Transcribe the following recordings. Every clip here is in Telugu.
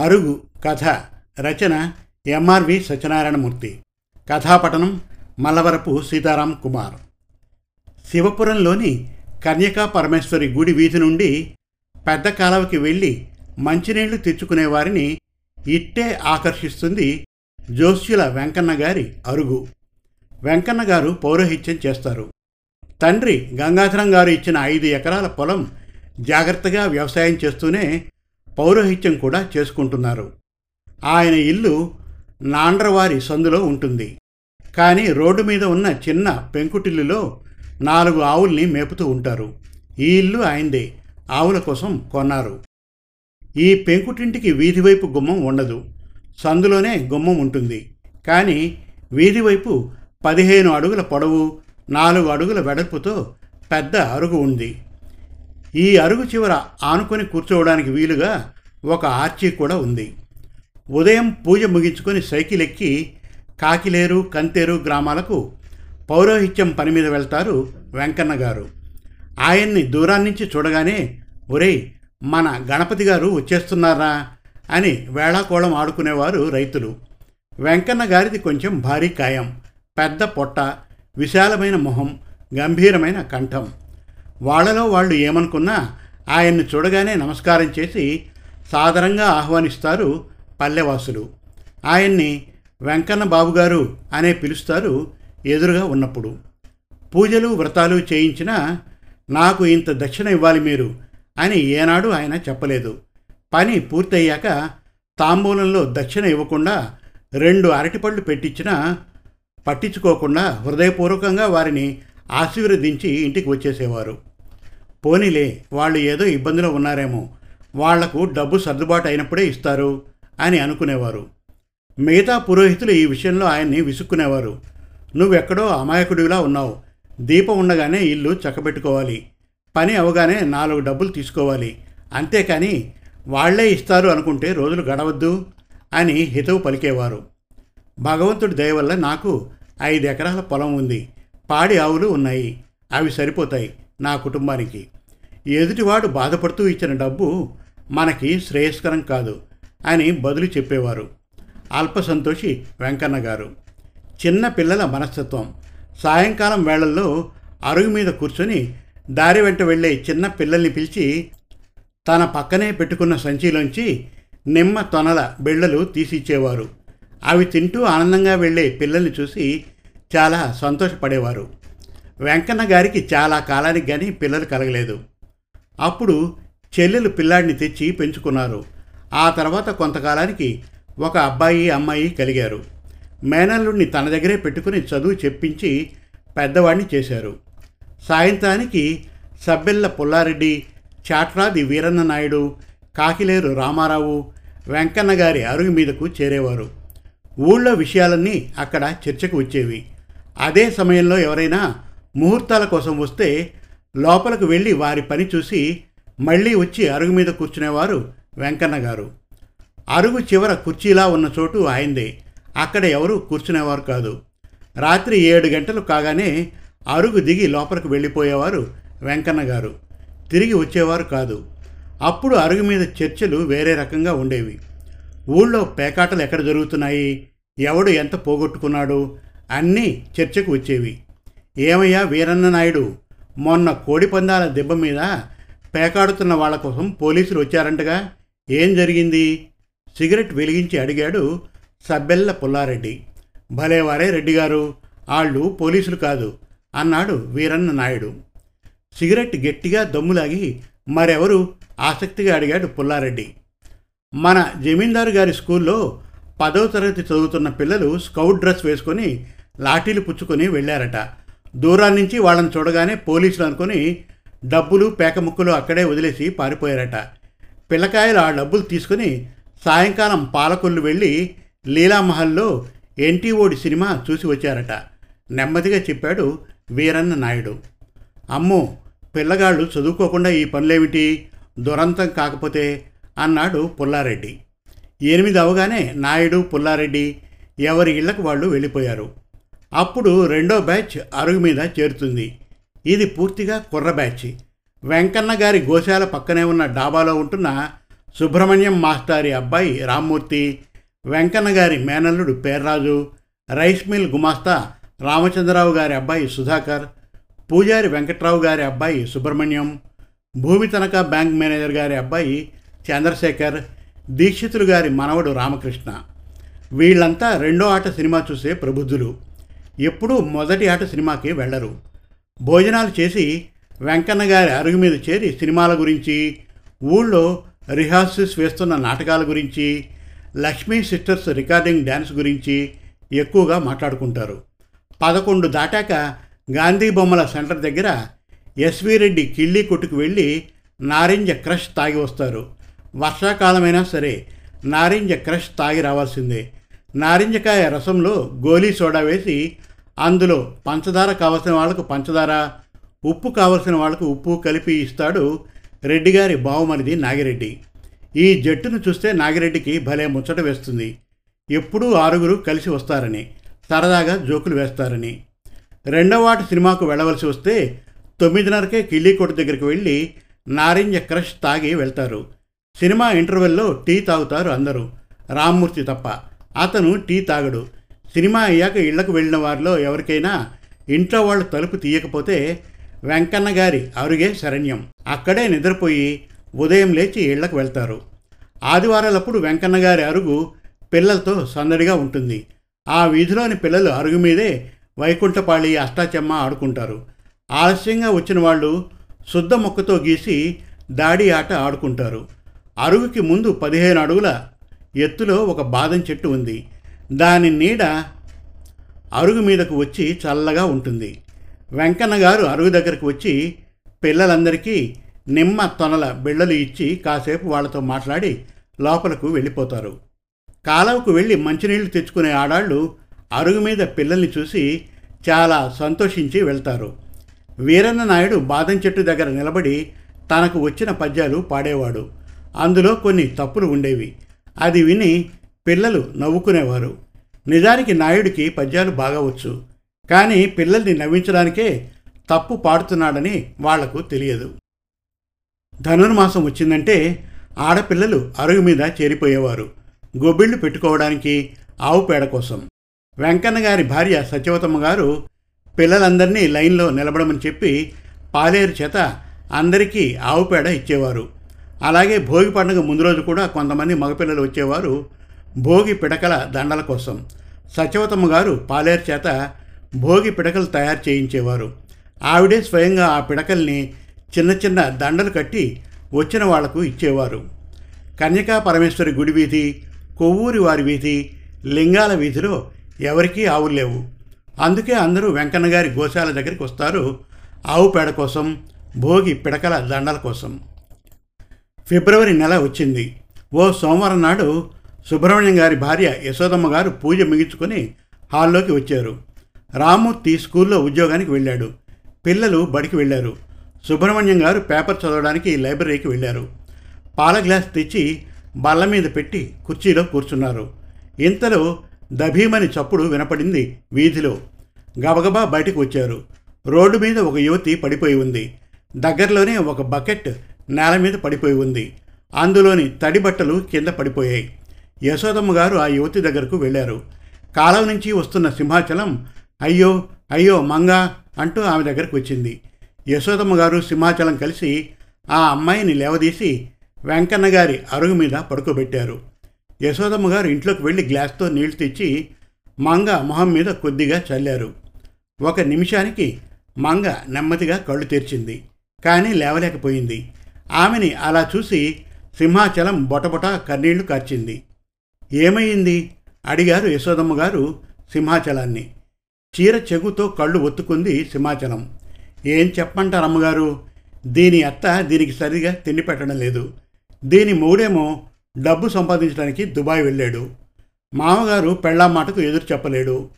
అరుగు కథ రచన ఎంఆర్వి సత్యనారాయణమూర్తి. కథాపటనం మల్లవరపు సీతారాం కుమార్. శివపురంలోని కన్యకా పరమేశ్వరి గుడి వీధి నుండి పెద్ద కాలవకి వెళ్ళి మంచినీళ్ళు తెచ్చుకునే వారిని ఇట్టే ఆకర్షిస్తుంది జోస్యుల వెంకన్న గారి అరుగు. వెంకన్న గారు పౌరోహిత్యం చేస్తారు. తండ్రి గంగాధరం గారు ఇచ్చిన ఐదు ఎకరాల పొలం జాగ్రత్తగా వ్యవసాయం చేస్తూనే పౌరోహిత్యం కూడా చేసుకుంటున్నారు. ఆయన ఇల్లు నాండ్రవారి సందులో ఉంటుంది. కానీ రోడ్డు మీద ఉన్న చిన్న పెంకుటిల్లులో నాలుగు ఆవుల్ని మేపుతూ ఉంటారు. ఈ ఇల్లు ఆయనదే. ఆవుల కోసం కొన్నారు. ఈ పెంకుటింటికి వీధి వైపు గుమ్మం ఉండదు. సందులోనే గుమ్మం ఉంటుంది. కానీ వీధి వైపు పదిహేను అడుగుల పొడవు నాలుగు అడుగుల వెడల్పుతో పెద్ద అరుగు ఉంది. ఈ అరుగు చివర ఆనుకొని కూర్చోవడానికి వీలుగా ఒక ఆర్చీ కూడా ఉంది. ఉదయం పూజ ముగించుకొని సైకిల్ ఎక్కి కాకిలేరు కంతేరు గ్రామాలకు పౌరోహిత్యం పని మీద వెళ్తారు వెంకన్న గారు. ఆయన్ని దూరాన్నించి చూడగానే ఒరేయ్ మన గణపతి గారు వచ్చేస్తున్నారా? అని వేళాకోళం ఆడుకునేవారు రైతులు. వెంకన్న గారిది కొంచెం భారీ కాయం పెద్ద పొట్ట విశాలమైన మొహం గంభీరమైన కంఠం. వాళ్ళలో వాళ్ళు ఏమనుకున్నా ఆయన్ని చూడగానే నమస్కారం చేసి సాదరంగా ఆహ్వానిస్తారు పల్లెవాసులు. ఆయన్ని వెంకన్న బాబుగారు అనే పిలుస్తారు ఎదురుగా ఉన్నప్పుడు. పూజలు వ్రతాలు చేయించినా నాకు ఇంత దక్షిణ ఇవ్వాలి మీరు అని ఏనాడు ఆయన చెప్పలేదు. పని పూర్తయ్యాక తాంబూలంలో దక్షిణ ఇవ్వకుండా రెండు అరటిపళ్ళు పెట్టించినా పట్టించుకోకుండా హృదయపూర్వకంగా వారిని ఆశీర్వదించి ఇంటికి వచ్చేసేవారు. పోనీలే వాళ్ళు ఏదో ఇబ్బందిలో ఉన్నారేమో వాళ్ళకు డబ్బు సర్దుబాటు అయినప్పుడే ఇస్తారు అని అనుకునేవారు. మిగతా పురోహితులు ఈ విషయంలో ఆయన్ని విసుక్కునేవారు. నువ్వెక్కడో అమాయకుడిలా ఉన్నావు. దీపం ఉండగానే ఇల్లు చక్కబెట్టుకోవాలి. పని అవగానే నాలుగు డబ్బులు తీసుకోవాలి. అంతేకాని వాళ్ళే ఇస్తారు అనుకుంటే రోజులు గడవద్దు అని హితవు పలికేవారు. భగవంతుడి దయ వల్ల నాకు ఐదు ఎకరాల పొలం ఉంది. పాడి ఆవులు ఉన్నాయి. అవి సరిపోతాయి. నా కుటుంబానికి. ఎదుటివాడు బాధపడుతూ ఇచ్చిన డబ్బు మనకి శ్రేయస్కరం కాదు అని బదులు చెప్పేవారు. అల్పసంతోషి వెంకన్న గారు. చిన్న పిల్లల మనస్తత్వం. సాయంకాలం వేళల్లో అరుగు మీద కూర్చొని దారి వెంట వెళ్ళే చిన్న పిల్లల్ని పిలిచి తన పక్కనే పెట్టుకున్న సంచిలోంచి నిమ్మ తొనల బిళ్ళలు తీసిచ్చేవారు. అవి తింటూ ఆనందంగా వెళ్ళే పిల్లల్ని చూసి చాలా సంతోషపడేవారు. వెంకన్న గారికి చాలా కాలానికి కానీ పిల్లలు కలగలేదు. అప్పుడు చెల్లెలు పిల్లాడిని తెచ్చి పెంచుకున్నారు. ఆ తర్వాత కొంతకాలానికి ఒక అబ్బాయి అమ్మాయి కలిగారు. మేనల్లుడిని తన దగ్గరే పెట్టుకుని చదువు చెప్పించి పెద్దవాడిని చేశారు. సాయంత్రానికి సబ్బెల్ల పుల్లారెడ్డి చాట్రాది వీరన్న నాయుడు కాకిలేరు రామారావు వెంకన్న గారి అరుగు మీదకు చేరేవారు. ఊళ్ళో విషయాలన్నీ అక్కడ చర్చకు వచ్చేవి. అదే సమయంలో ఎవరైనా ముహూర్తాల కోసం వస్తే లోపలకు వెళ్ళి వారి పని చూసి మళ్ళీ వచ్చి అరుగు మీద కూర్చునేవారు వెంకన్న గారు. అరుగు చివర కుర్చీలా ఉన్న చోటు ఆయందే అక్కడ ఎవరు కూర్చునేవారు కాదు. రాత్రి ఏడు గంటలు కాగానే అరుగు దిగి లోపలికి వెళ్ళిపోయేవారు వెంకన్న గారు. తిరిగి వచ్చేవారు కాదు. అప్పుడు అరుగు మీద చర్చలు వేరే రకంగా ఉండేవి. ఊళ్ళో పేకాటలు ఎక్కడ జరుగుతున్నాయి? ఎవడు ఎంత పోగొట్టుకున్నాడు? అన్నీ చర్చకు వచ్చేవి. ఏమయ్యా వీరన్న నాయుడు? మొన్న కోడిపందాల దెబ్బ మీద పేకాడుతున్న వాళ్ళ కోసం పోలీసులు వచ్చారంటగా. ఏం జరిగింది? సిగరెట్ వెలిగించి అడిగాడు సబ్బెల్ల పుల్లారెడ్డి. భలేవారే రెడ్డి గారు వాళ్ళు పోలీసులు కాదు అన్నాడు వీరన్న నాయుడు. సిగరెట్ గట్టిగా దమ్ములాగి మరెవరు ఆసక్తిగా అడిగాడు పుల్లారెడ్డి. మన జమీందారు గారి స్కూల్లో పదవ తరగతి చదువుతున్న పిల్లలు స్కౌట్ డ్రెస్ వేసుకొని లాఠీలు పుచ్చుకొని వెళ్ళారట. దూరం నుంచి వాళ్ళని చూడగానే పోలీసులు అనుకొని డబ్బులు పేకముక్కలు అక్కడే వదిలేసి పారిపోయారట. పిల్లకాయలు ఆ డబ్బులు తీసుకుని సాయంకాలం పాలకొల్లు వెళ్ళి లీలామహల్లో ఎన్టీఓడి సినిమా చూసి వచ్చారట. నెమ్మదిగా చెప్పాడు వీరన్న నాయుడు. అమ్మో పిల్లగాళ్ళు చదువుకోకుండా ఈ పనులేమిటి? దురంతం కాకపోతే అన్నాడు పుల్లారెడ్డి. ఎనిమిది అవగానే నాయుడు పుల్లారెడ్డి ఎవరి ఇళ్ళకు వాళ్ళు వెళ్ళిపోయారు. అప్పుడు రెండో బ్యాచ్ అరుగు మీద చేరుతుంది. ఇది పూర్తిగా కుర్ర బ్యాచ్. వెంకన్న గారి గోశాల పక్కనే ఉన్న డాబాలో ఉంటున్న సుబ్రహ్మణ్యం మాస్టారి అబ్బాయి రామ్మూర్తి వెంకన్న గారి మేనల్లుడు పేర్రాజు రైస్ మిల్ గుమాస్తా రామచంద్రరావు గారి అబ్బాయి సుధాకర్ పూజారి వెంకట్రావు గారి అబ్బాయి సుబ్రహ్మణ్యం భూమి తనఖా బ్యాంక్ మేనేజర్ గారి అబ్బాయి చంద్రశేఖర్ దీక్షితులు గారి మనవడు రామకృష్ణ. వీళ్ళంతా రెండో ఆట సినిమా చూసే ప్రబుద్ధులు. ఎప్పుడూ మొదటి ఆట సినిమాకి వెళ్ళరు. భోజనాలు చేసి వెంకన్న గారి అరుగు మీద చేరి సినిమాల గురించి ఊళ్ళో రిహార్సల్స్ వేస్తున్న నాటకాల గురించి లక్ష్మీ సిస్టర్స్ రికార్డింగ్ డ్యాన్స్ గురించి ఎక్కువగా మాట్లాడుకుంటారు. పదకొండు దాటాక గాంధీ బొమ్మల సెంటర్ దగ్గర ఎస్వి రెడ్డి కిళ్ళీ కొట్టుకు వెళ్ళి నారింజ క్రష్ తాగి వస్తారు. వర్షాకాలమైనా సరే నారింజ క్రష్ తాగి రావాల్సిందే. నారింజకాయ రసంలో గోలీ సోడా వేసి అందులో పంచదార కావలసిన వాళ్ళకు పంచదార ఉప్పు కావలసిన వాళ్ళకు ఉప్పు కలిపి ఇస్తాడు రెడ్డిగారి బావమనిది నాగిరెడ్డి. ఈ జట్టును చూస్తే నాగిరెడ్డికి భలే ముచ్చట వేస్తుంది. ఎప్పుడూ ఆరుగురు కలిసి వస్తారని సరదాగా జోకులు వేస్తారని. రెండవ ఆట సినిమాకు వెళ్ళవలసి వస్తే తొమ్మిదిన్నరకే కిల్లీకోట దగ్గరికి వెళ్ళి నారింజ క్రష్ తాగి వెళ్తారు. సినిమా ఇంటర్వెల్లో టీ తాగుతారు అందరూ. రామ్మూర్తి తప్ప. అతను టీ తాగడు. సినిమా అయ్యాక ఇళ్ళకు వెళ్ళిన వారిలో ఎవరికైనా ఇంట్లో వాళ్ళు తలుపు తీయకపోతే వెంకన్న గారి అరుగే శరణ్యం. అక్కడే నిద్రపోయి ఉదయం లేచి ఇళ్ళకు వెళ్తారు. ఆదివారాలప్పుడు వెంకన్న గారి అరుగు పిల్లలతో సందడిగా ఉంటుంది. ఆ వీధిలోని పిల్లలు అరుగు మీదే వైకుంఠపాళి అష్టాచెమ్మ ఆడుకుంటారు. ఆలస్యంగా వచ్చిన వాళ్ళు శుద్ధ మొక్కతో గీసి దాడి ఆట ఆడుకుంటారు. అరుగుకి ముందు పదిహేను అడుగుల ఎత్తులో ఒక బాదం చెట్టు ఉంది. దాని నీడ అరుగు మీదకు వచ్చి చల్లగా ఉంటుంది. వెంకన్న గారు అరుగు దగ్గరకు వచ్చి పిల్లలందరికీ నిమ్మ తొనల బిళ్ళలు ఇచ్చి కాసేపు వాళ్ళతో మాట్లాడి లోపలకు వెళ్ళిపోతారు. కాలువకు వెళ్ళి మంచినీళ్ళు తెచ్చుకునే ఆడాళ్ళు అరుగు మీద పిల్లల్ని చూసి చాలా సంతోషించి వెళ్తారు. వీరన్న నాయుడు బాదం చెట్టు దగ్గర నిలబడి తనకు వచ్చిన పద్యాలు పాడేవాడు. అందులో కొన్ని తప్పులు ఉండేవి. అది విని పిల్లలు నవ్వుకునేవారు. నిజానికి నాయుడికి పద్యాలు బాగా వచ్చు. కానీ పిల్లల్ని నవ్వించడానికే తప్పు పాడుతున్నాడని వాళ్ళకు తెలియదు. ధనుర్మాసం వచ్చిందంటే ఆడపిల్లలు అరుగు మీద చేరిపోయేవారు. గొబ్బిళ్ళు పెట్టుకోవడానికి ఆవు పేడ కోసం. వెంకన్న గారి భార్య సత్యవతమ్మ గారు పిల్లలందరినీ లైన్లో నిలబడమని చెప్పి పాలేరు చేత అందరికీ ఆవు పేడ ఇచ్చేవారు. అలాగే భోగి పండుగ ముందు రోజు కూడా కొంతమంది మగపిల్లలు వచ్చేవారు. భోగి పిడకల దండల కోసం. సత్యవతమ్మ గారు పాలేరు చేత భోగి పిడకలు తయారు చేయించేవారు. ఆవిడే స్వయంగా ఆ పిడకల్ని చిన్న చిన్న దండలు కట్టి వచ్చిన వాళ్ళకు ఇచ్చేవారు. కన్యకా పరమేశ్వరి గుడి వీధి కొవ్వూరి వారి వీధి లింగాల వీధిలో ఎవరికీ ఆవులు లేవు. అందుకే అందరూ వెంకన్న గారి గోశాల దగ్గరికి వస్తారు ఆవు పేడ కోసం భోగి పిడకల దండల కోసం. ఫిబ్రవరి నెల వచ్చింది. ఓ సోమవారం నాడు సుబ్రహ్మణ్యం గారి భార్య యశోదమ్మ గారు పూజ ముగించుకొని హాల్లోకి వచ్చారు. రామూర్తి స్కూల్లో ఉద్యోగానికి వెళ్ళాడు. పిల్లలు బడికి వెళ్ళారు. సుబ్రహ్మణ్యం గారు పేపర్ చదవడానికి లైబ్రరీకి వెళ్ళారు. పాల గ్లాస్ తెచ్చి బల్ల మీద పెట్టి కుర్చీలో కూర్చున్నారు. ఇంతలో దభీమని చప్పుడు వినపడింది వీధిలో. గబగబా బయటకు వచ్చారు. రోడ్డు మీద ఒక యువతి పడిపోయి ఉంది. దగ్గరలోనే ఒక బకెట్ నేల మీద పడిపోయి ఉంది. అందులోని తడి బట్టలు కింద పడిపోయాయి. యశోదమ్మ గారు ఆ యువతి దగ్గరకు వెళ్ళారు. కాలం నుంచి వస్తున్న సింహాచలం అయ్యో అయ్యో మంగ అంటూ ఆమె దగ్గరకు వచ్చింది. యశోదమ్మ గారు సింహాచలం కలిసి ఆ అమ్మాయిని లేవదీసి వెంకన్న గారి అరుగు మీద పడుకోబెట్టారు. యశోదమ్మ గారు ఇంట్లోకి వెళ్ళి గ్లాస్తో నీళ్ళు తెచ్చి మంగ మొహం మీద కొద్దిగా చల్లారు. ఒక నిమిషానికి మంగ నెమ్మదిగా కళ్ళు తెరిచింది కానీ లేవలేకపోయింది. ఆమెని అలా చూసి సింహాచలం బొటబొట కన్నీళ్ళు కార్చింది. ఏమైంది? అడిగారు యశోదమ్మ గారు సింహాచలాన్ని. చీర చెగుతో కళ్ళు ఒత్తుకుంది సింహాచలం. ఏం చెప్పంటారు అమ్మగారు? దీని అత్త దీనికి సరిగా తిండి పెట్టడం లేదు. దీని మూడేమో డబ్బు సంపాదించడానికి దుబాయ్ వెళ్ళాడు. మామగారు పెళ్ళాం మాటకు ఎదురు చెప్పలేడు.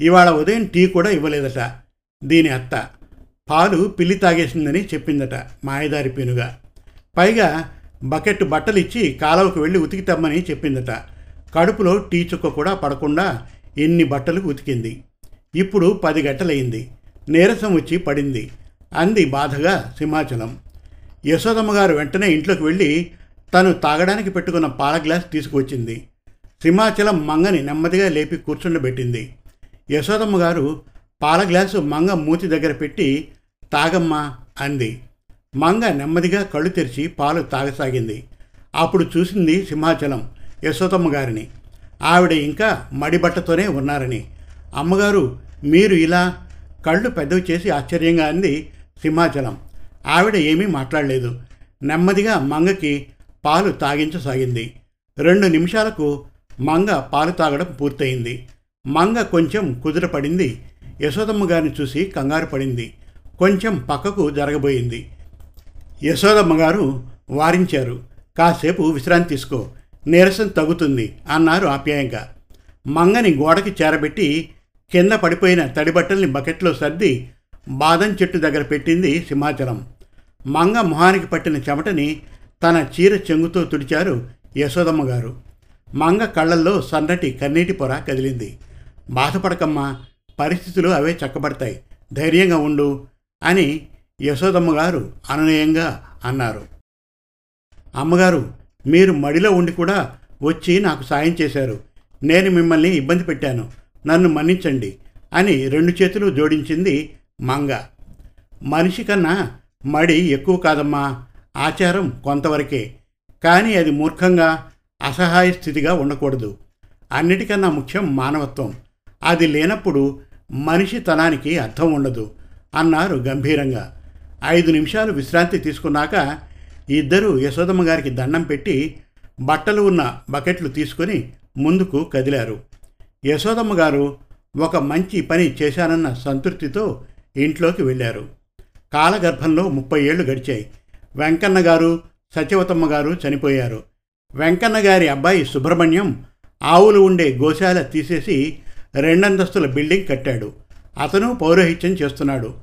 ఇవాళ ఉదయం టీ కూడా ఇవ్వలేదట దీని అత్త. పాలు పిల్లి తాగేసిందని చెప్పిందట మాయదారి పీనుగా. పైగా బకెట్ బట్టలు ఇచ్చి కాలువకు వెళ్ళి ఉతికి తమ్మని చెప్పిందట. కడుపులో టీ చుక్క కూడా పడకుండా ఎన్ని బట్టలు ఉతికింది. ఇప్పుడు పది గంటలయింది. నీరసం వచ్చి పడింది. అంది బాధగా సింహాచలం. యశోదమ్మ గారు వెంటనే ఇంట్లోకి వెళ్ళి తను తాగడానికి పెట్టుకున్న పాల గ్లాస్ తీసుకువచ్చింది. సింహాచలం మంగని నెమ్మదిగా లేపి కూర్చుండబెట్టింది. యశోదమ్మ గారు పాల గ్లాసు మంగ మూతి దగ్గర పెట్టి తాగమ్మా అంది. మంగ నెమ్మదిగా కళ్ళు తెరిచి పాలు తాగసాగింది. అప్పుడు చూసింది సింహాచలం. యశోదమ్మ గారిని. ఆవిడ ఇంకా మడిబట్టతోనే ఉన్నారని. అమ్మగారు మీరు ఇలా కళ్ళు పెద్దవి చేసి ఆశ్చర్యంగా అంది సింహాచలం. ఆవిడ ఏమీ మాట్లాడలేదు. నెమ్మదిగా మంగకి పాలు తాగించసాగింది. రెండు నిమిషాలకు మంగ పాలు తాగడం పూర్తయింది. మంగ కొంచెం కుదురపడింది యశోదమ్మ గారిని చూసి కంగారు పడింది. కొంచెం పక్కకు జరగబోయింది. యశోదమ్మ గారు వారించారు. కాసేపు విశ్రాంతి తీసుకో. నీరసం తగ్గుతుంది అన్నారు ఆప్యాయంగా. మంగని గోడకి చేరబెట్టి కింద పడిపోయిన తడిబట్టల్ని బకెట్లో సర్ది బాదం చెట్టు దగ్గర పెట్టింది సింహాచలం. మంగ మొహానికి పట్టిన చెమటని తన చీర చెంగుతో తుడిచారు యశోదమ్మ గారు. మంగ కళ్ళల్లో సన్నటి కన్నీటి పొర కదిలింది. బాధపడకమ్మా పరిస్థితులు అవే చక్కబడతాయి. ధైర్యంగా ఉండు అని యశోదమ్మ గారు అనునయంగా అన్నారు. అమ్మగారు మీరు మడిలో ఉండి కూడా వచ్చి నాకు సాయం చేశారు. నేను మిమ్మల్ని ఇబ్బంది పెట్టాను. నన్ను మన్నించండి అని రెండు చేతులు జోడించింది మంగ. మనిషి కన్నా మడి ఎక్కువ కాదమ్మా. ఆచారం కొంతవరకే. కానీ అది మూర్ఖంగా అసహాయ స్థితిగా ఉండకూడదు. అన్నిటికన్నా ముఖ్యం మానవత్వం. అది లేనప్పుడు మనిషి తనానికి అర్థం ఉండదు అన్నారు గంభీరంగా. ఐదు నిమిషాలు విశ్రాంతి తీసుకున్నాక ఇద్దరూ యశోదమ్మ గారికి దండం పెట్టి బట్టలు ఉన్న బకెట్లు తీసుకొని ముందుకు కదిలారు. యశోదమ్మ గారు ఒక మంచి పని చేశానన్న సంతృప్తితో ఇంట్లోకి వెళ్ళారు. కాలగర్భంలో ముప్పై ఏళ్ళు గడిచాయి. వెంకన్న గారు సత్యవతమ్మ గారు చనిపోయారు. వెంకన్న గారి అబ్బాయి సుబ్రహ్మణ్యం ఆవులు ఉండే గోశాల తీసేసి రెండంతస్తుల బిల్డింగ్ కట్టాడు. అతను పౌరోహిత్యం చేస్తున్నాడు.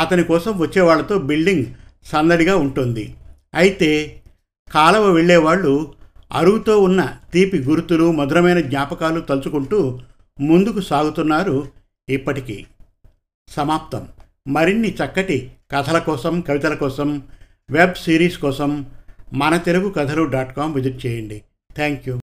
అతని కోసం వచ్చేవాళ్ళతో బిల్డింగ్ సందడిగా ఉంటుంది. అయితే కాలవ వెళ్ళేవాళ్ళు అరువుతో ఉన్న తీపి గుర్తులు మధురమైన జ్ఞాపకాలు తలుచుకుంటూ ముందుకు సాగుతున్నారు ఇప్పటికీ. సమాప్తం. మరిన్ని చక్కటి కథల కోసం కవితల కోసం వెబ్ సిరీస్ కోసం మన Telugu Kathalu dot com visit చేయండి. Thank you.